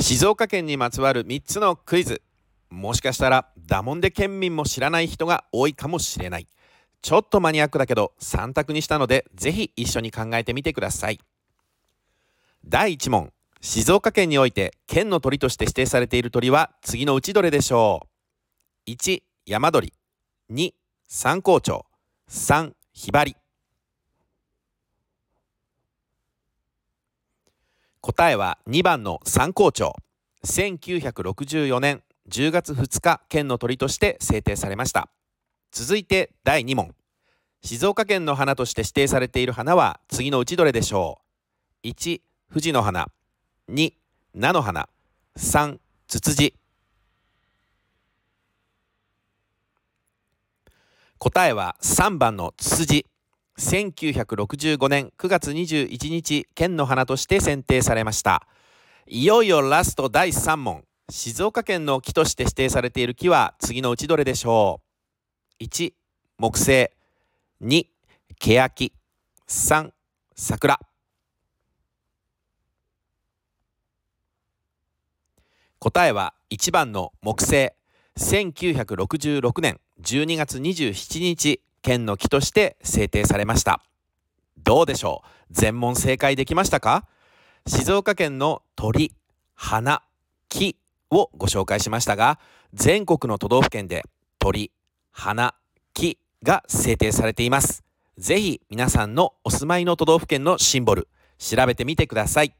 静岡県にまつわる3つのクイズ。もしかしたらダモンデ県民も知らない人が多いかもしれない。ちょっとマニアックだけど3択にしたのでぜひ一緒に考えてみてください。第1問。静岡県において県の鳥として指定されている鳥は次のうちどれでしょう？1山鳥。2三高鳥3ひばり。答えは2番の三高鳥1964年10月2日県の鳥として制定されました。続いて第2問。静岡県の花として指定されている花は次のうちどれでしょう？1富士の花。2菜の花。3ツツジ。答えは3番のツツジ。1965年9月21日県の花として選定されました。いよいよラスト第3問。静岡県の木として指定されている木は次のうちどれでしょう？1木製2欅3桜。答えは1番の木星。1966年12月27日県の木として制定されました。どうでしょう？全問正解できましたか？静岡県の鳥花木をご紹介しましたが全国の都道府県で鳥花木が制定されています。ぜひ皆さんのお住まいの都道府県のシンボル調べてみてください。